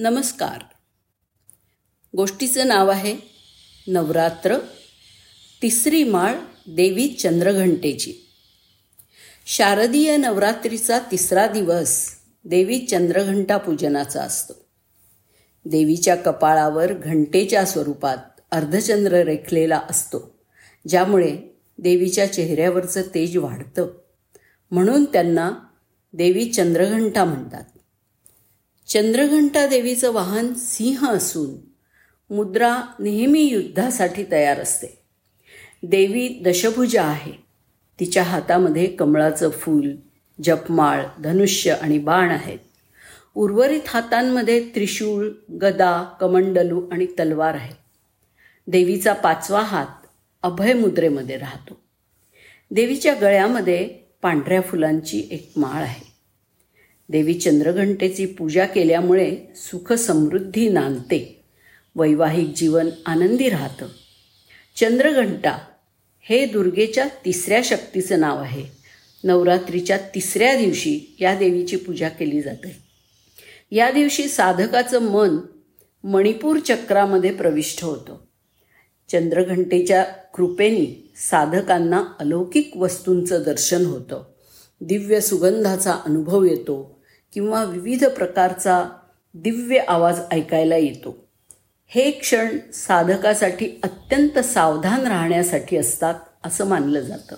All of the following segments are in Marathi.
नमस्कार. गोष्टीचं नाव आहे नवरात्र तिसरी माळ देवी चंद्रघंटेची. शारदीय नवरात्रीचा तिसरा दिवस देवी चंद्रघंटा पूजनाचा असतो. देवीच्या कपाळावर घंटेच्या स्वरूपात अर्धचंद्र रेखलेला असतो ज्यामुळे देवीच्या चेहऱ्यावरचं तेज वाढतं. म्हणून त्यांना देवी चंद्रघंटा म्हणतात. चंद्रघंटा देवीचं वाहन सिंह असून मुद्रा नेहमी युद्धासाठी तयार असते. देवी दशभुजा आहे. तिच्या हातामध्ये कमळाचं फूल जपमाळ धनुष्य आणि बाण आहेत. उर्वरित हातांमध्ये त्रिशूळ गदा कमंडलू आणि तलवार आहे देवीचा पाचवा हात अभय मुद्रेमध्ये राहतो. देवीच्या गळ्यामध्ये पांढऱ्या फुलांची एक माळ आहे. देवी चंद्रघंटेची पूजा केल्यामुळे सुख समृद्धी नांदते. वैवाहिक जीवन आनंदी राहतं. चंद्रघंटा हे दुर्गेच्या तिसऱ्या शक्तीचं नाव आहे. नवरात्रीच्या तिसऱ्या दिवशी या देवीची पूजा केली जाते. या दिवशी साधकाचं मन मणिपूर चक्रामध्ये प्रविष्ट होतं. चंद्रघंटेच्या कृपेने साधकांना अलौकिक वस्तूंचं दर्शन होतं. दिव्य सुगंधाचा अनुभव येतो. किंवा विविध प्रकारचा दिव्य आवाज ऐकायला येतो. हे क्षण साधकासाठी अत्यंत सावधान राहण्यासाठी असतात असं मानलं जातं.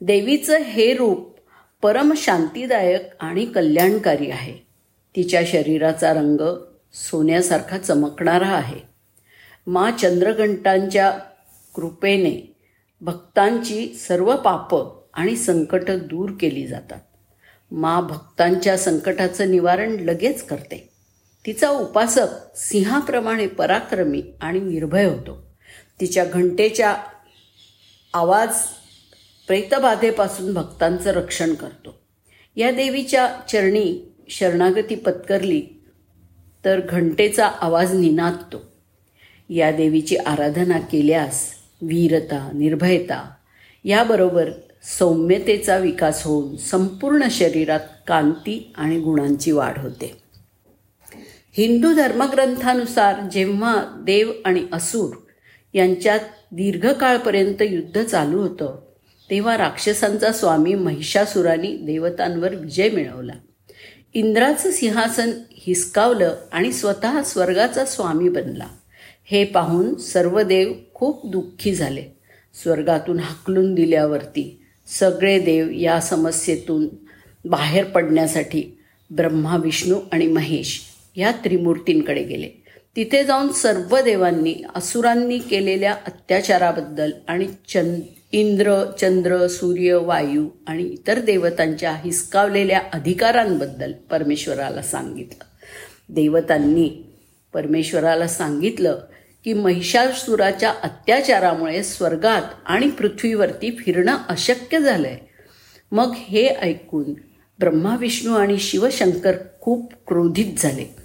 देवीचं हे रूप परम शांतीदायक आणि कल्याणकारी आहे. तिच्या शरीराचा रंग सोन्यासारखा चमकणारा आहे. मा चंद्रघंटांच्या कृपेने भक्तांची सर्व पापं आणि संकटं दूर केली जातात. मा भक्तांच्या संकटाचं निवारण लगेच करते. तिचा उपासक सिंहाप्रमाणे पराक्रमी आणि निर्भय होतो. तिच्या घंटेच्या आवाज प्रेतबाधेपासून भक्तांचं रक्षण करतो. या देवीच्या चरणी शरणागती पत्करली तर घंटेचा आवाज निनादतो. या देवीची आराधना केल्यास वीरता निर्भयता याबरोबर सौम्यतेचा विकास होऊन संपूर्ण शरीरात कांती आणि गुणांची वाढ होते. हिंदू धर्मग्रंथानुसार जेव्हा देव आणि असुर यांच्यात दीर्घकाळपर्यंत युद्ध चालू होतं तेव्हा राक्षसांचा स्वामी महिषासुराने देवतांवर विजय मिळवला. इंद्राचं सिंहासन हिसकावलं आणि स्वतः स्वर्गाचा स्वामी बनला. हे पाहून सर्व देव खूप दुःखी झाले. स्वर्गातून हाकलून दिल्यावरती सगळे देव या समस्येतून बाहेर पडण्यासाठी ब्रह्मा विष्णू आणि महेश या त्रिमूर्तींकडे गेले. तिथे जाऊन सर्व देवांनी असुरांनी केलेल्या अत्याचाराबद्दल आणि चंद इंद्र चंद्र सूर्य वायू आणि इतर देवतांच्या हिसकावलेल्या अधिकारांबद्दल परमेश्वराला सांगितलं. देवतांनी परमेश्वराला सांगितलं की महिषासुराच्या अत्याचारामुळे स्वर्गात आणि पृथ्वीवरती फिरणं अशक्य झालंय. मग हे ऐकून ब्रह्मा विष्णू आणि शिवशंकर खूप क्रोधित झाले.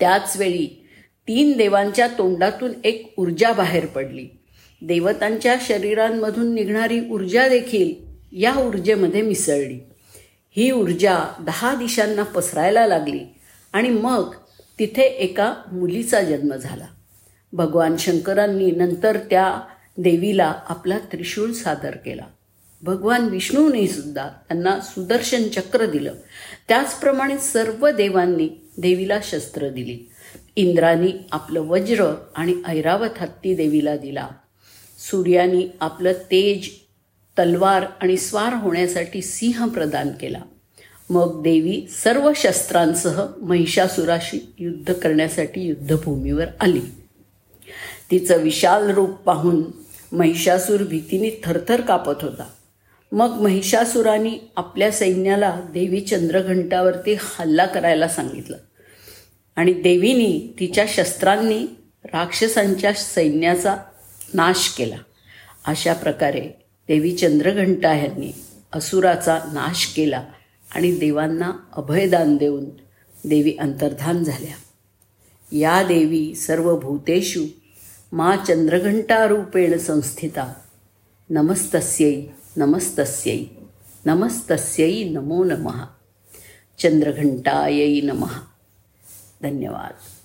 त्याचवेळी तीन देवांच्या तोंडातून एक ऊर्जा बाहेर पडली. देवतांच्या शरीरांमधून निघणारी ऊर्जा देखील या ऊर्जेमध्ये मिसळली. ही ऊर्जा दहा दिशांना पसरायला लागली आणि मग तिथे एका मुलीचा जन्म झाला. भगवान शंकरांनी नंतर त्या देवीला आपला त्रिशूळ सादर केला. भगवान विष्णूने सुद्धा त्यांना सुदर्शन चक्र दिलं. त्याचप्रमाणे सर्व देवांनी देवीला शस्त्र दिली. इंद्रानी आपलं वज्र आणि ऐरावत हत्ती देवीला दिला. सूर्यानी आपलं तेज तलवार आणि स्वार होण्यासाठी सिंह प्रदान केला. मग देवी सर्व शस्त्रांसह महिषासुराशी युद्ध करण्यासाठी युद्धभूमीवर आली. तिचं विशाल रूप पाहून महिषासूर भीतीने थरथर कापत होता. मग महिषासुराने आपल्या सैन्याला देवी चंद्रघंटावरती हल्ला करायला सांगितलं. आणि देवीनी तिच्या शस्त्रांनी राक्षसांच्या सैन्याचा नाश केला. अशा प्रकारे देवी चंद्रघंटा यांनी असुराचा नाश केला आणि देवांना अभयदान देऊन देवी अंतर्धान झाल्या. या देवी सर्व भूतेषु मा चंद्रघंटारूपेण संस्थिता। नमस्तस्यै नमस्तस्यै नमस्तस्यै नमो नमः। चंद्रघंटायै नमः। धन्यवाद।